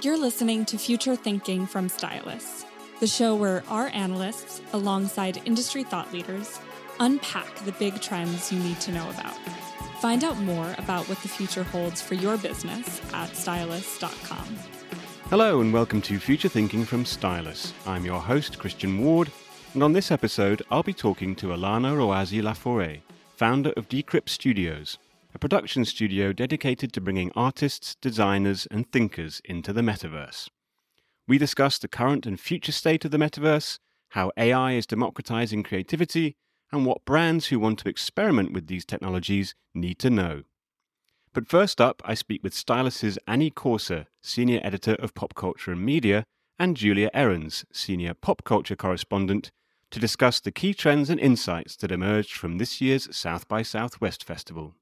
You're listening to Future Thinking from Stylus, the show where our analysts, alongside industry thought leaders, unpack the big trends you need to know about. Find out more about what the future holds for your business at stylus.com. Hello, and welcome to Future Thinking from Stylus. I'm your host, Christian Ward, and on this episode, I'll be talking to Alanna Roazzi-Laforet, founder of Decrypt Studios, a production studio dedicated to bringing artists, designers, and thinkers into the metaverse. We discuss the current and future state of the metaverse, how AI is democratizing creativity, and what brands who want to experiment with these technologies need to know. But first up, I speak with Stylus's Annie Corser, Senior Editor of Pop Culture and Media, and Julia Errens, Senior Pop Culture Correspondent, to discuss the key trends and insights that emerged from this year's South by Southwest Festival.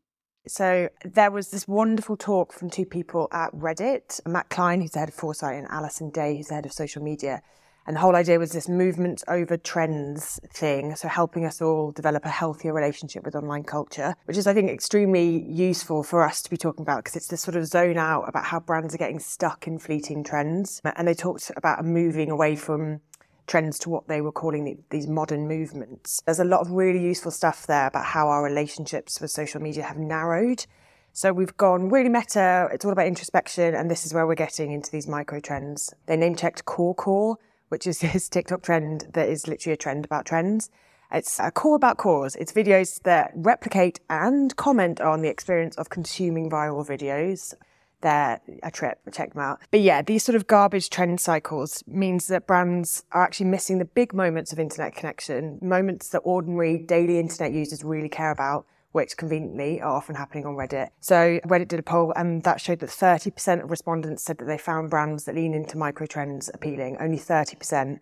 So there was this wonderful talk from two people at Reddit, Matt Klein, who's the head of foresight, and Allison Day, who's the head of social media. And the whole idea was this movement over trends thing. So helping us all develop a healthier relationship with online culture, which is, I think, extremely useful for us to be talking about because it's this sort of zone out about how brands are getting stuck in fleeting trends. And they talked about moving away from trends to what they were calling the, these modern movements. There's a lot of really useful stuff there about how our relationships with social media have narrowed. So we've gone really meta, it's all about introspection, and this is where we're getting into these micro trends. They name checked Corecore, which is this TikTok trend that is literally a trend about trends. It's a core about cores. It's videos that replicate and comment on the experience of consuming viral videos they're a trip. Check them out. But yeah, these sort of garbage trend cycles means that brands are actually missing the big moments of internet connection, moments that ordinary daily internet users really care about. Which conveniently are often happening on Reddit. So Reddit did a poll and that showed that 30% of respondents said that they found brands that lean into micro trends appealing. Only 30%.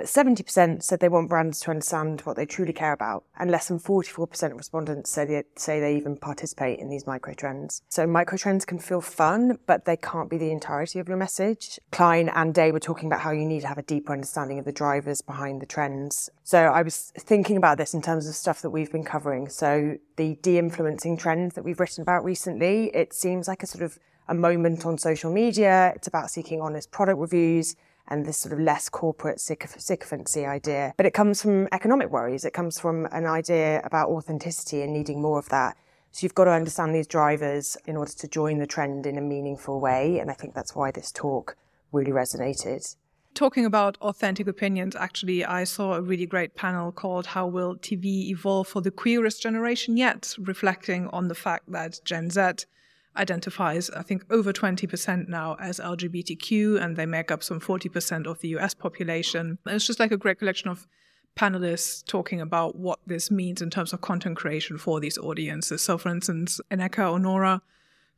But 70% said they want brands to understand what they truly care about, and less than 44% of respondents say they, say they even participate in these micro trends. So micro trends can feel fun, but they can't be the entirety of your message. Klein and Day were talking about how you need to have a deeper understanding of the drivers behind the trends. So I was thinking about this in terms of stuff that we've been covering. So the de-influencing trends that we've written about recently, it seems like a sort of a moment on social media. It's about seeking honest product reviews and this sort of less corporate sycophancy idea. But it comes from economic worries. It comes from an idea about authenticity and needing more of that. So you've got to understand these drivers in order to join the trend in a meaningful way. And I think that's why this talk really resonated. Talking about authentic opinions, actually, I saw a really great panel called How Will TV Evolve for the Queerest Generation Yet, reflecting on the fact that Gen Z identifies, I think, over 20% now as LGBTQ, and they make up some 40% of the US population. And it's just like a great collection of panelists talking about what this means in terms of content creation for these audiences. So, for instance, Nneka Onuorah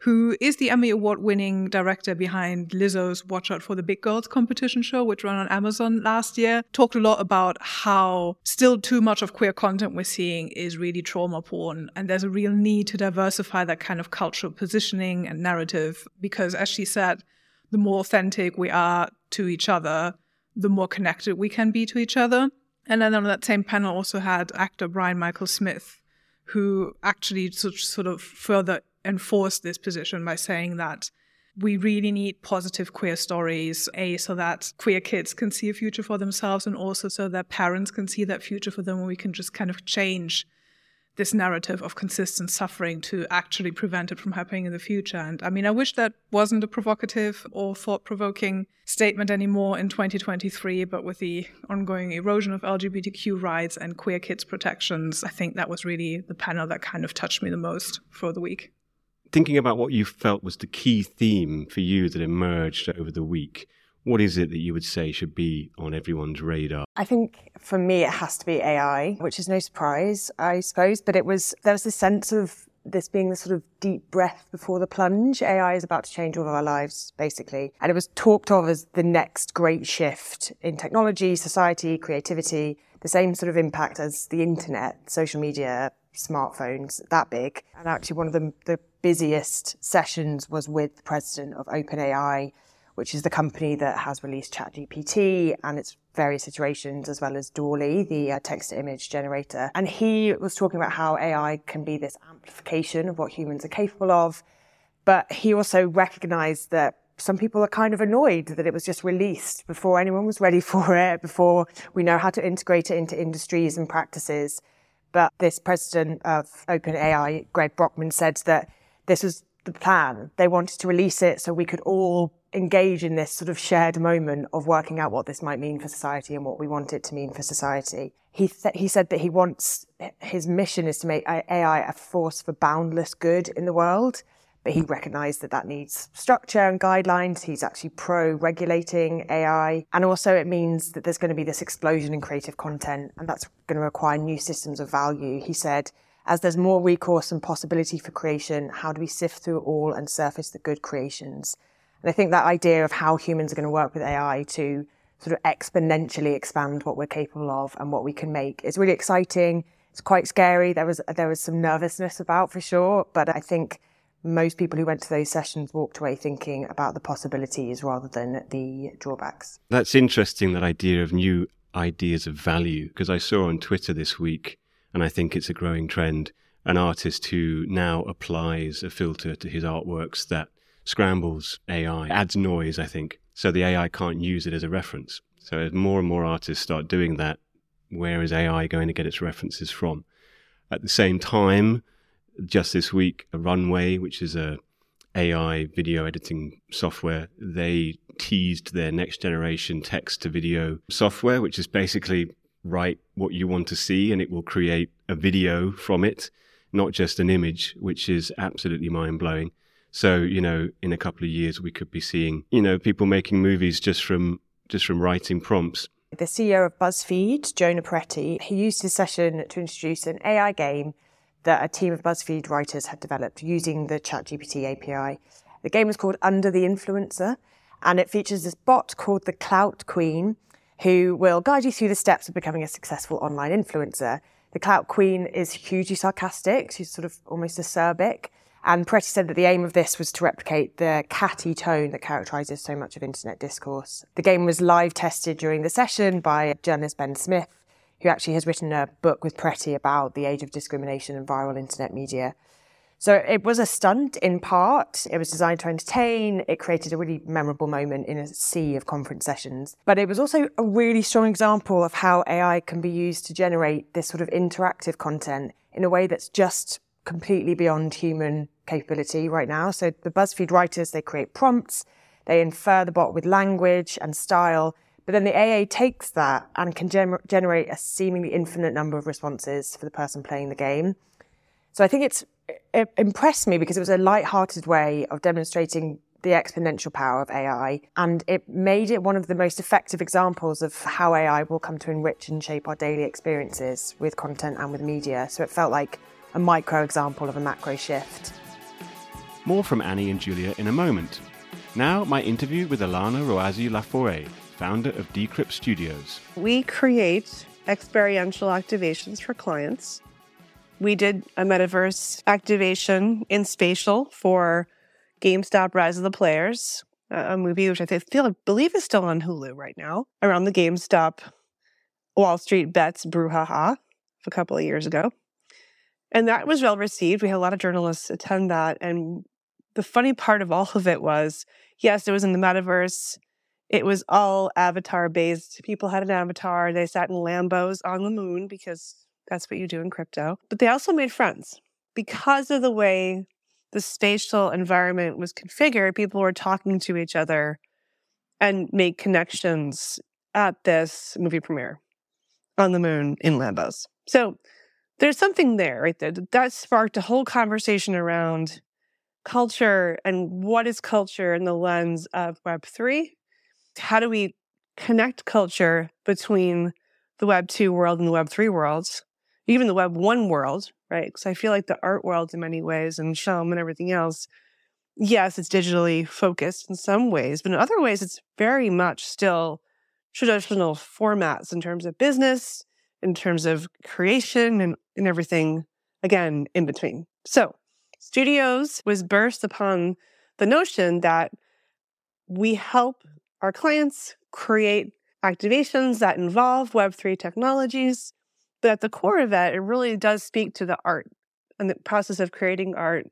who is the Emmy Award winning director behind Lizzo's Watch Out for the Big Girls competition show, which ran on Amazon last year, talked a lot about how still too much of queer content we're seeing is really trauma porn. And there's a real need to diversify that kind of cultural positioning and narrative because, as she said, the more authentic we are to each other, the more connected we can be to each other. And then on that same panel also had actor Brian Michael Smith, who actually sort of further enforce this position by saying that we really need positive queer stories, A, so that queer kids can see a future for themselves, and also so that parents can see that future for them, and we can just kind of change this narrative of consistent suffering to actually prevent it from happening in the future. And I mean, I wish that wasn't a provocative or thought provoking statement anymore in 2023, but with the ongoing erosion of LGBTQ rights and queer kids' protections, I think that was really the panel that kind of touched me the most for the week thinking about what you felt was the key theme for you that emerged over the week, what is it that you would say should be on everyone's radar? I think for me, it has to be AI, which is no surprise, I suppose. But it was, there was this sense of this being the sort of deep breath before the plunge. AI is about to change all of our lives, basically. And it was talked of as the next great shift in technology, society, creativity, the same sort of impact as the internet, social media, smartphones, that big. And actually, one of the, the busiest sessions was with the president of OpenAI, which is the company that has released ChatGPT and its various iterations, as well as DALL-E, the uh, text-to-image generator. And he was talking about how AI can be this amplification of what humans are capable of. But he also recognized that some people are kind of annoyed that it was just released before anyone was ready for it, before we know how to integrate it into industries and practices. But this president of OpenAI, Greg Brockman, said that this was the plan. They wanted to release it so we could all engage in this sort of shared moment of working out what this might mean for society and what we want it to mean for society. He th- he said that he wants his mission is to make AI a force for boundless good in the world, but he recognized that that needs structure and guidelines. He's actually pro regulating AI. And also, it means that there's going to be this explosion in creative content, and that's going to require new systems of value. He said, as there's more recourse and possibility for creation, how do we sift through all and surface the good creations? And I think that idea of how humans are going to work with AI to sort of exponentially expand what we're capable of and what we can make is really exciting. It's quite scary. There was there was some nervousness about for sure, but I think most people who went to those sessions walked away thinking about the possibilities rather than the drawbacks. That's interesting, that idea of new ideas of value, because I saw on Twitter this week, and I think it's a growing trend, an artist who now applies a filter to his artworks that scrambles AI, adds noise, I think, so the AI can't use it as a reference. So as more and more artists start doing that, where is AI going to get its references from? At the same time, just this week, Runway, which is a AI video editing software, they teased their next generation text to video software, which is basically write what you want to see and it will create a video from it, not just an image, which is absolutely mind blowing. So, you know, in a couple of years, we could be seeing, you know, people making movies just from just from writing prompts. The CEO of BuzzFeed, Jonah Peretti, he used his session to introduce an AI game that a team of BuzzFeed writers had developed using the ChatGPT API. The game is called Under the Influencer, and it features this bot called the Clout Queen, who will guide you through the steps of becoming a successful online influencer. The Clout Queen is hugely sarcastic. She's sort of almost acerbic. And Peretti said that the aim of this was to replicate the catty tone that characterises so much of internet discourse. The game was live tested during the session by journalist Ben Smith, who actually has written a book with Peretti about the age of discrimination and viral internet media. So it was a stunt in part. It was designed to entertain. It created a really memorable moment in a sea of conference sessions. But it was also a really strong example of how AI can be used to generate this sort of interactive content in a way that's just completely beyond human capability right now. So the BuzzFeed writers, they create prompts, they infer the bot with language and style, but then the AI takes that and can gener- generate a seemingly infinite number of responses for the person playing the game. So I think it's it impressed me because it was a light-hearted way of demonstrating the exponential power of AI, and it made it one of the most effective examples of how AI will come to enrich and shape our daily experiences with content and with media. So it felt like a micro example of a macro shift. More from Annie and Julia in a moment. Now, my interview with Alanna Roazzi-Laforet, founder of Decrypt Studios. We create experiential activations for clients. We did a metaverse activation in spatial for GameStop Rise of the Players, a movie which I feel I believe is still on Hulu right now, around the GameStop Wall Street bets brouhaha a couple of years ago. And that was well received. We had a lot of journalists attend that. And the funny part of all of it was yes, it was in the metaverse. It was all avatar based. People had an avatar. They sat in Lambos on the moon because that's what you do in crypto. But they also made friends because of the way the spatial environment was configured. People were talking to each other and made connections at this movie premiere on the moon in Lambos. So there's something there, right? There. That sparked a whole conversation around culture and what is culture in the lens of Web3. How do we connect culture between the Web 2 world and the Web 3 worlds, even the Web 1 world, right? Because I feel like the art world, in many ways, and film and everything else, yes, it's digitally focused in some ways, but in other ways, it's very much still traditional formats in terms of business, in terms of creation and, and everything, again, in between. So, Studios was birthed upon the notion that we help our clients create activations that involve Web3 technologies. But at the core of that, it really does speak to the art and the process of creating art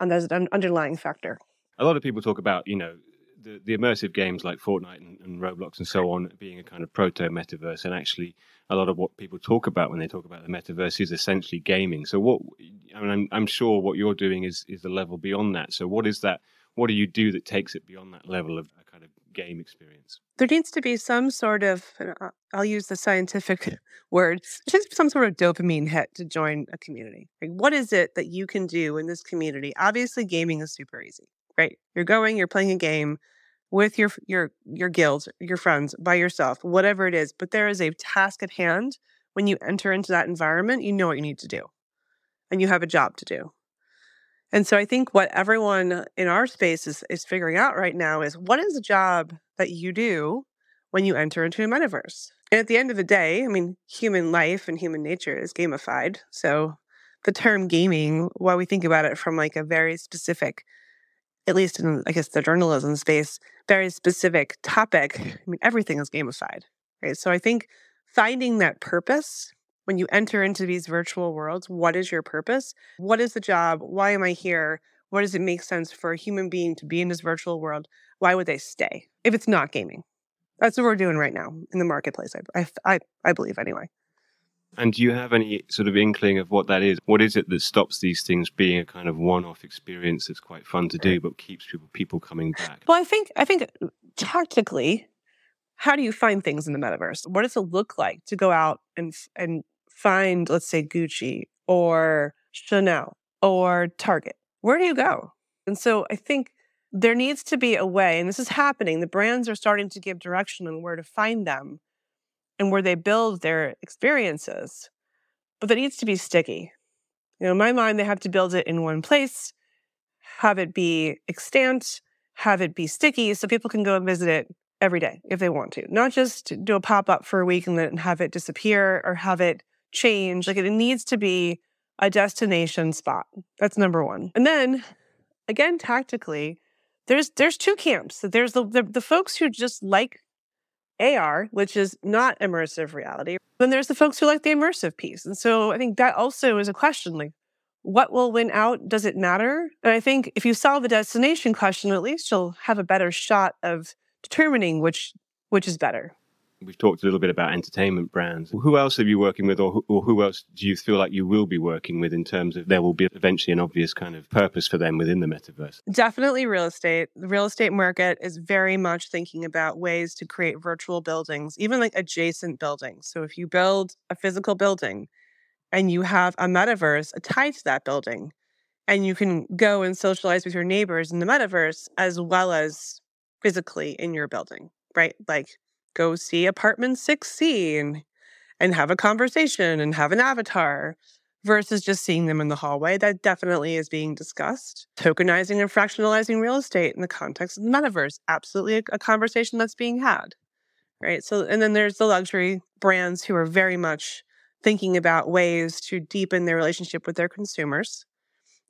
and as an underlying factor. A lot of people talk about, you know, the, the immersive games like Fortnite and, and, Roblox and so on being a kind of proto metaverse, and actually a lot of what people talk about when they talk about the metaverse is essentially gaming. So what I mean, I'm, I'm sure what you're doing is is the level beyond that. So what is that? What do you do that takes it beyond that level of a kind of game experience? There needs to be some sort of, I'll use the scientific word, just some sort of dopamine hit to join a community. Like, what is it that you can do in this community? Obviously, gaming is super easy, right? You're going, you're playing a game with your your your guild, your friends, by yourself, whatever it is. But there is a task at hand. When you enter into that environment, you know what you need to do, and you have a job to do. And so I think what everyone in our space is, is figuring out right now is what is the job that you do when you enter into a metaverse? And at the end of the day, I mean, human life and human nature is gamified. So the term gaming, while we think about it from like a very specific, at least in, I guess, the journalism space, very specific topic, mm-hmm. I mean, everything is gamified, right? So I think finding that purpose when you enter into these virtual worlds, what is your purpose? What is the job? Why am I here? What does it make sense for a human being to be in this virtual world? Why would they stay if it's not gaming? That's what we're doing right now in the marketplace. I, I, I believe anyway. And do you have any sort of inkling of what that is? What is it that stops these things being a kind of one-off experience that's quite fun to do, but keeps people people coming back? Well, I think I think uh, tactically, how do you find things in the metaverse? What does it look like to go out and and find, let's say, Gucci or Chanel or Target? Where do you go? And so I think there needs to be a way, and this is happening. The brands are starting to give direction on where to find them and where they build their experiences, but that needs to be sticky. You know, in my mind, they have to build it in one place, have it be extant, have it be sticky so people can go and visit it every day if they want to, not just do a pop up for a week and then have it disappear or have it change. Like it needs to be a destination spot. That's number one. And then again, tactically, there's there's two camps. There's the, the, the folks who just like AR, which is not immersive reality. Then there's the folks who like the immersive piece. And so I think that also is a question like, what will win out? Does it matter? And I think if you solve the destination question, at least you'll have a better shot of determining which which is better. We've talked a little bit about entertainment brands. Who else are you working with, or who, or who else do you feel like you will be working with in terms of there will be eventually an obvious kind of purpose for them within the metaverse? Definitely real estate. The real estate market is very much thinking about ways to create virtual buildings, even like adjacent buildings. So if you build a physical building and you have a metaverse tied to that building, and you can go and socialize with your neighbors in the metaverse as well as physically in your building, right? Like go see apartment 6C and, and have a conversation and have an avatar versus just seeing them in the hallway. That definitely is being discussed. Tokenizing and fractionalizing real estate in the context of the metaverse, absolutely a, a conversation that's being had. Right. So, and then there's the luxury brands who are very much thinking about ways to deepen their relationship with their consumers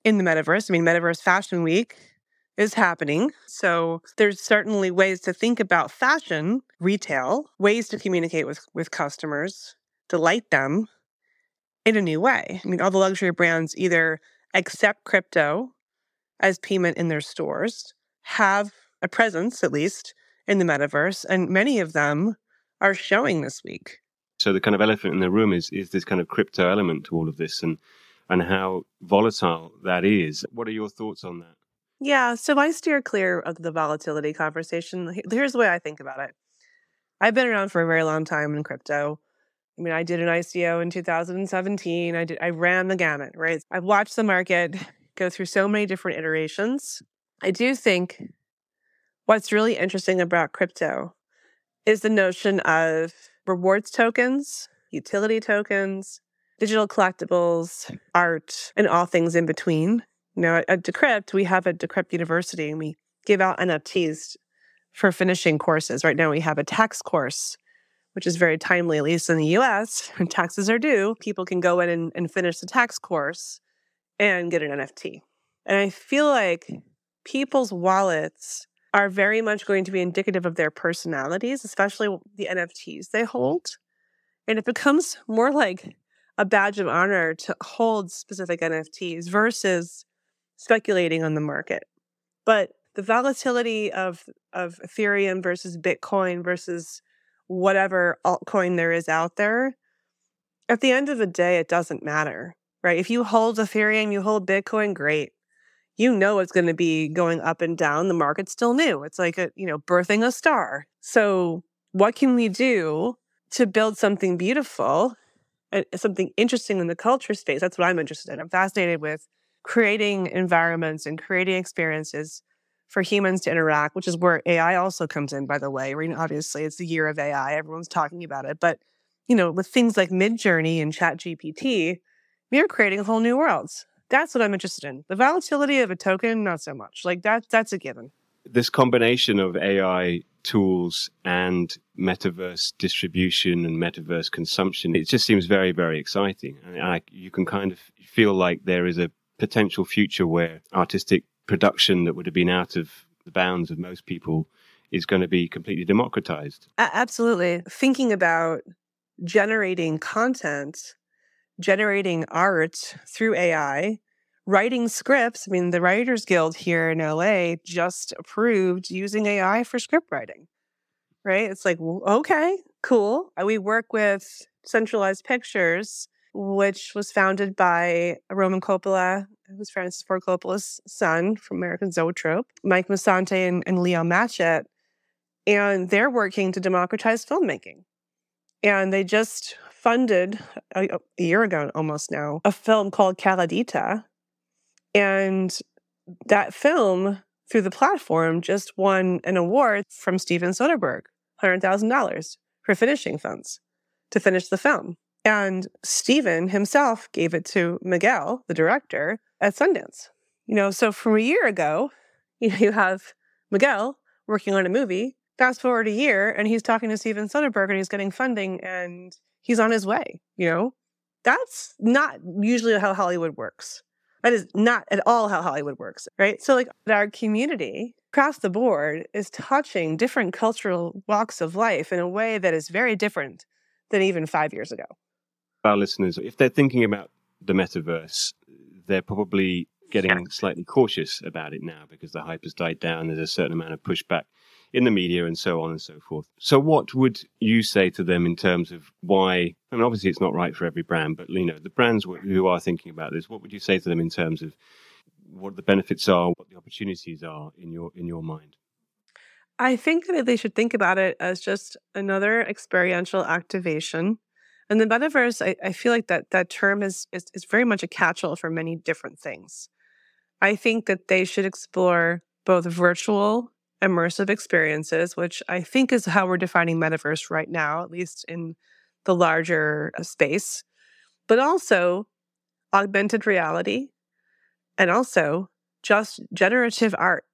in the metaverse. I mean, Metaverse Fashion Week is happening. So there's certainly ways to think about fashion, retail, ways to communicate with, with customers, delight them in a new way. I mean, all the luxury brands either accept crypto as payment in their stores, have a presence at least in the metaverse, and many of them are showing this week. So the kind of elephant in the room is is this kind of crypto element to all of this and and how volatile that is. What are your thoughts on that? Yeah, so I steer clear of the volatility conversation. Here's the way I think about it. I've been around for a very long time in crypto. I mean, I did an ICO in 2017. I did I ran the gamut, right? I've watched the market go through so many different iterations. I do think what's really interesting about crypto is the notion of rewards tokens, utility tokens, digital collectibles, art, and all things in between. You know, at Decrypt, we have a Decrypt University and we give out NFTs for finishing courses. Right now, we have a tax course, which is very timely, at least in the US. When taxes are due, people can go in and, and finish the tax course and get an NFT. And I feel like hmm. people's wallets are very much going to be indicative of their personalities, especially the NFTs they hold. And it becomes more like a badge of honor to hold specific NFTs versus speculating on the market. But the volatility of of Ethereum versus Bitcoin versus whatever altcoin there is out there, at the end of the day, it doesn't matter, right? If you hold Ethereum, you hold Bitcoin, great. You know it's going to be going up and down. The market's still new. It's like a, you know, birthing a star. So, what can we do to build something beautiful, something interesting in the culture space? That's what I'm interested in. I'm fascinated with creating environments and creating experiences for humans to interact, which is where AI also comes in, by the way. I mean, obviously, it's the year of AI, everyone's talking about it. But, you know, with things like Midjourney and ChatGPT, we are creating whole new worlds. That's what I'm interested in. The volatility of a token, not so much. Like that, that's a given. This combination of AI tools and metaverse distribution and metaverse consumption, it just seems very, very exciting. I, you can kind of feel like there is a potential future where artistic production that would have been out of the bounds of most people is going to be completely democratized. absolutely. Thinking about generating content, generating art through AI, writing scripts. I mean, the Writers Guild here in LA just approved using AI for script writing, right? It's like, okay, cool. Uh, we work with Centralized Pictures which was founded by Roman Coppola, who was Francis Ford Coppola's son from American Zoetrope, Mike Musante and, and Leo Matchett. And they're working to democratize filmmaking. And they just funded a, a year ago almost now a film called Calladita. And that film, through the platform, just won an award from Steven Soderbergh, $100,000 for finishing funds to finish the film. And Steven himself gave it to Miguel, the director, at Sundance. You know, so from a year ago, you know, you have Miguel working on a movie. Fast forward a year, and he's talking to Steven Soderbergh, and he's getting funding, and he's on his way. You know, that's not usually how Hollywood works. That is not at all how Hollywood works, right? So, like, our community across the board is touching different cultural walks of life in a way that is very different than even five years ago our listeners, if they're thinking about the metaverse, they're probably getting slightly cautious about it now because the hype has died down. There's a certain amount of pushback in the media and so on and so forth. So, what would you say to them in terms of why? And obviously, it's not right for every brand, but you know, the brands who are thinking about this, what would you say to them in terms of what the benefits are, what the opportunities are in your in your mind? I think that they should think about it as just another experiential activation and the metaverse, I, I feel like that that term is, is is very much a catch-all for many different things. I think that they should explore both virtual immersive experiences, which I think is how we're defining metaverse right now, at least in the larger uh, space, but also augmented reality and also just generative art,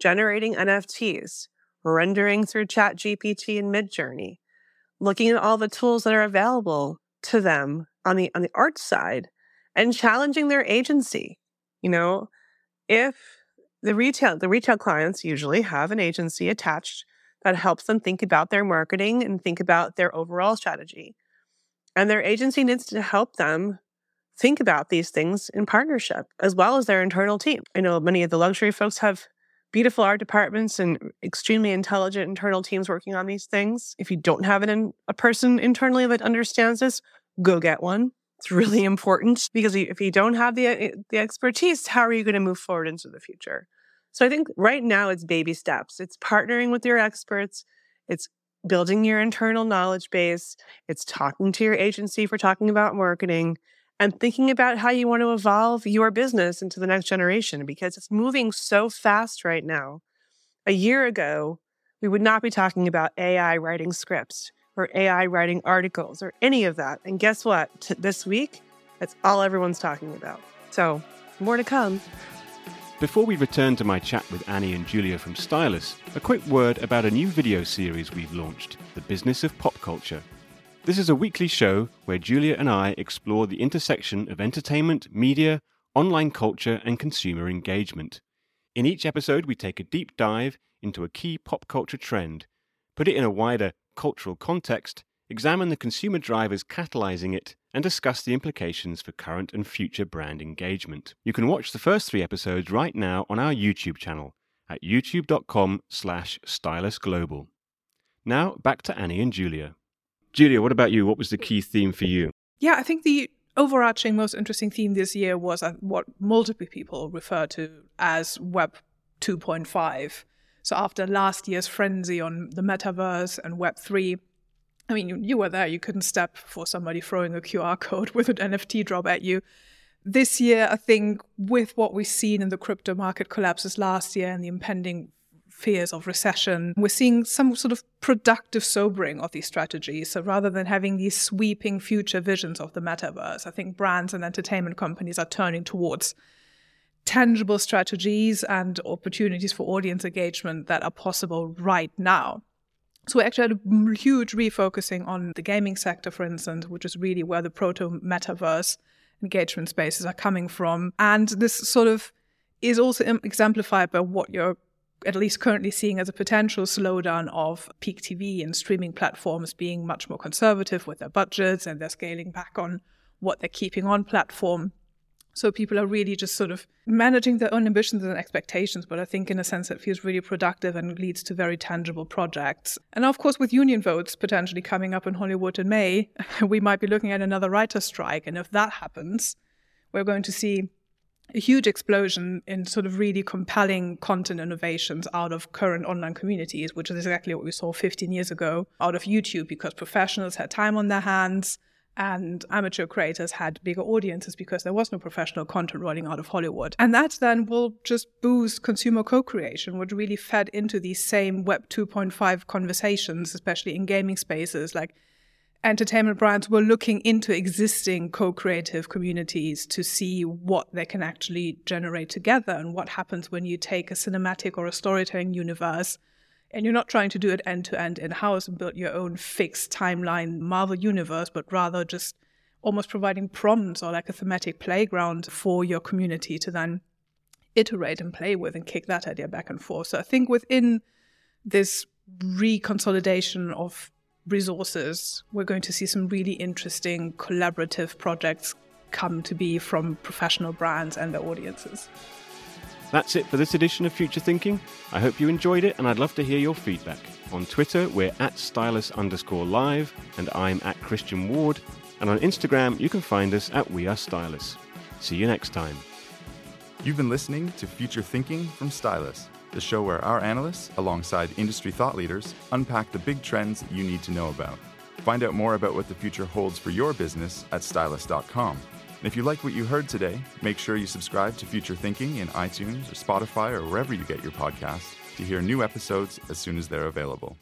generating NFTs, rendering through Chat GPT and Midjourney, looking at all the tools that are available to them on the on the art side and challenging their agency. You know, if the retail the retail clients usually have an agency attached that helps them think about their marketing and think about their overall strategy. And their agency needs to help them think about these things in partnership as well as their internal team. I know many of the luxury folks have beautiful art departments and extremely intelligent internal teams working on these things. If you don't have an, a person internally that understands this, go get one. It's really important because if you don't have the eh, the expertise, how are you going to move forward into the future? So I think right now it's baby steps. It's partnering with your experts. It's building your internal knowledge base. It's talking to your agency for talking about marketing and thinking about how you want to evolve your business into the next generation because it's moving so fast right now. A year ago, we would not be talking about AI writing scripts or AI writing articles or any of that. And guess what? T- this week, that's all everyone's talking about. So, more to come. Before we return to my chat with Annie and Julia from Stylus, a quick word about a new video series we've launched The Business of Pop Culture. This is a weekly show where Julia and I explore the intersection of entertainment, media, online culture, and consumer engagement. In each episode, we take a deep dive into a key pop culture trend, put it in a wider cultural context, examine the consumer drivers catalyzing it, and discuss the implications for current and future brand engagement. You can watch the first three episodes right now on our YouTube channel, at youtube.com slash stylusglobal. Now back to Annie and Julia. Julia, what about you? What was the key theme for you? Yeah, I think the overarching most interesting theme this year was uh, what multiple people refer to as Web 2.5. So after last year's frenzy on the metaverse and Web 3, I mean, you, you were there, you couldn't step for somebody throwing a QR code with an NFT drop at you. This year, I think, with what we've seen in the crypto market collapses last year and the impending fears of recession, we're seeing some sort of productive sobering of these strategies. So rather than having these sweeping future visions of the metaverse, I think brands and entertainment companies are turning towards tangible strategies and opportunities for audience engagement that are possible right now. So we actually had a huge refocusing on the gaming sector, for instance, which is really where the proto metaverse engagement spaces are coming from. And this sort of is also exemplified by what you're at least currently seeing as a potential slowdown of peak TV and streaming platforms being much more conservative with their budgets and they're scaling back on what they're keeping on platform. So people are really just sort of managing their own ambitions and expectations, but I think in a sense it feels really productive and leads to very tangible projects. And of course, with union votes potentially coming up in Hollywood in May, we might be looking at another writer strike. And if that happens, we're going to see a huge explosion in sort of really compelling content innovations out of current online communities, which is exactly what we saw 15 years ago out of YouTube because professionals had time on their hands and amateur creators had bigger audiences because there was no professional content rolling out of Hollywood. And that then will just boost consumer co creation, which really fed into these same Web 2.5 conversations, especially in gaming spaces like entertainment brands were looking into existing co-creative communities to see what they can actually generate together and what happens when you take a cinematic or a storytelling universe and you're not trying to do it end to end in house and build your own fixed timeline Marvel universe, but rather just almost providing prompts or like a thematic playground for your community to then iterate and play with and kick that idea back and forth. So I think within this reconsolidation of resources, we're going to see some really interesting collaborative projects come to be from professional brands and their audiences. That's it for this edition of Future Thinking. I hope you enjoyed it, and I'd love to hear your feedback. On Twitter, we're at stylus underscore live, and I'm at Christian Ward. And on Instagram, you can find us at We Are Stylus. See you next time. You've been listening to Future Thinking from Stylus the show where our analysts, alongside industry thought leaders, unpack the big trends you need to know about. Find out more about what the future holds for your business at stylus.com. And if you like what you heard today, make sure you subscribe to Future Thinking in iTunes or Spotify or wherever you get your podcasts to hear new episodes as soon as they're available.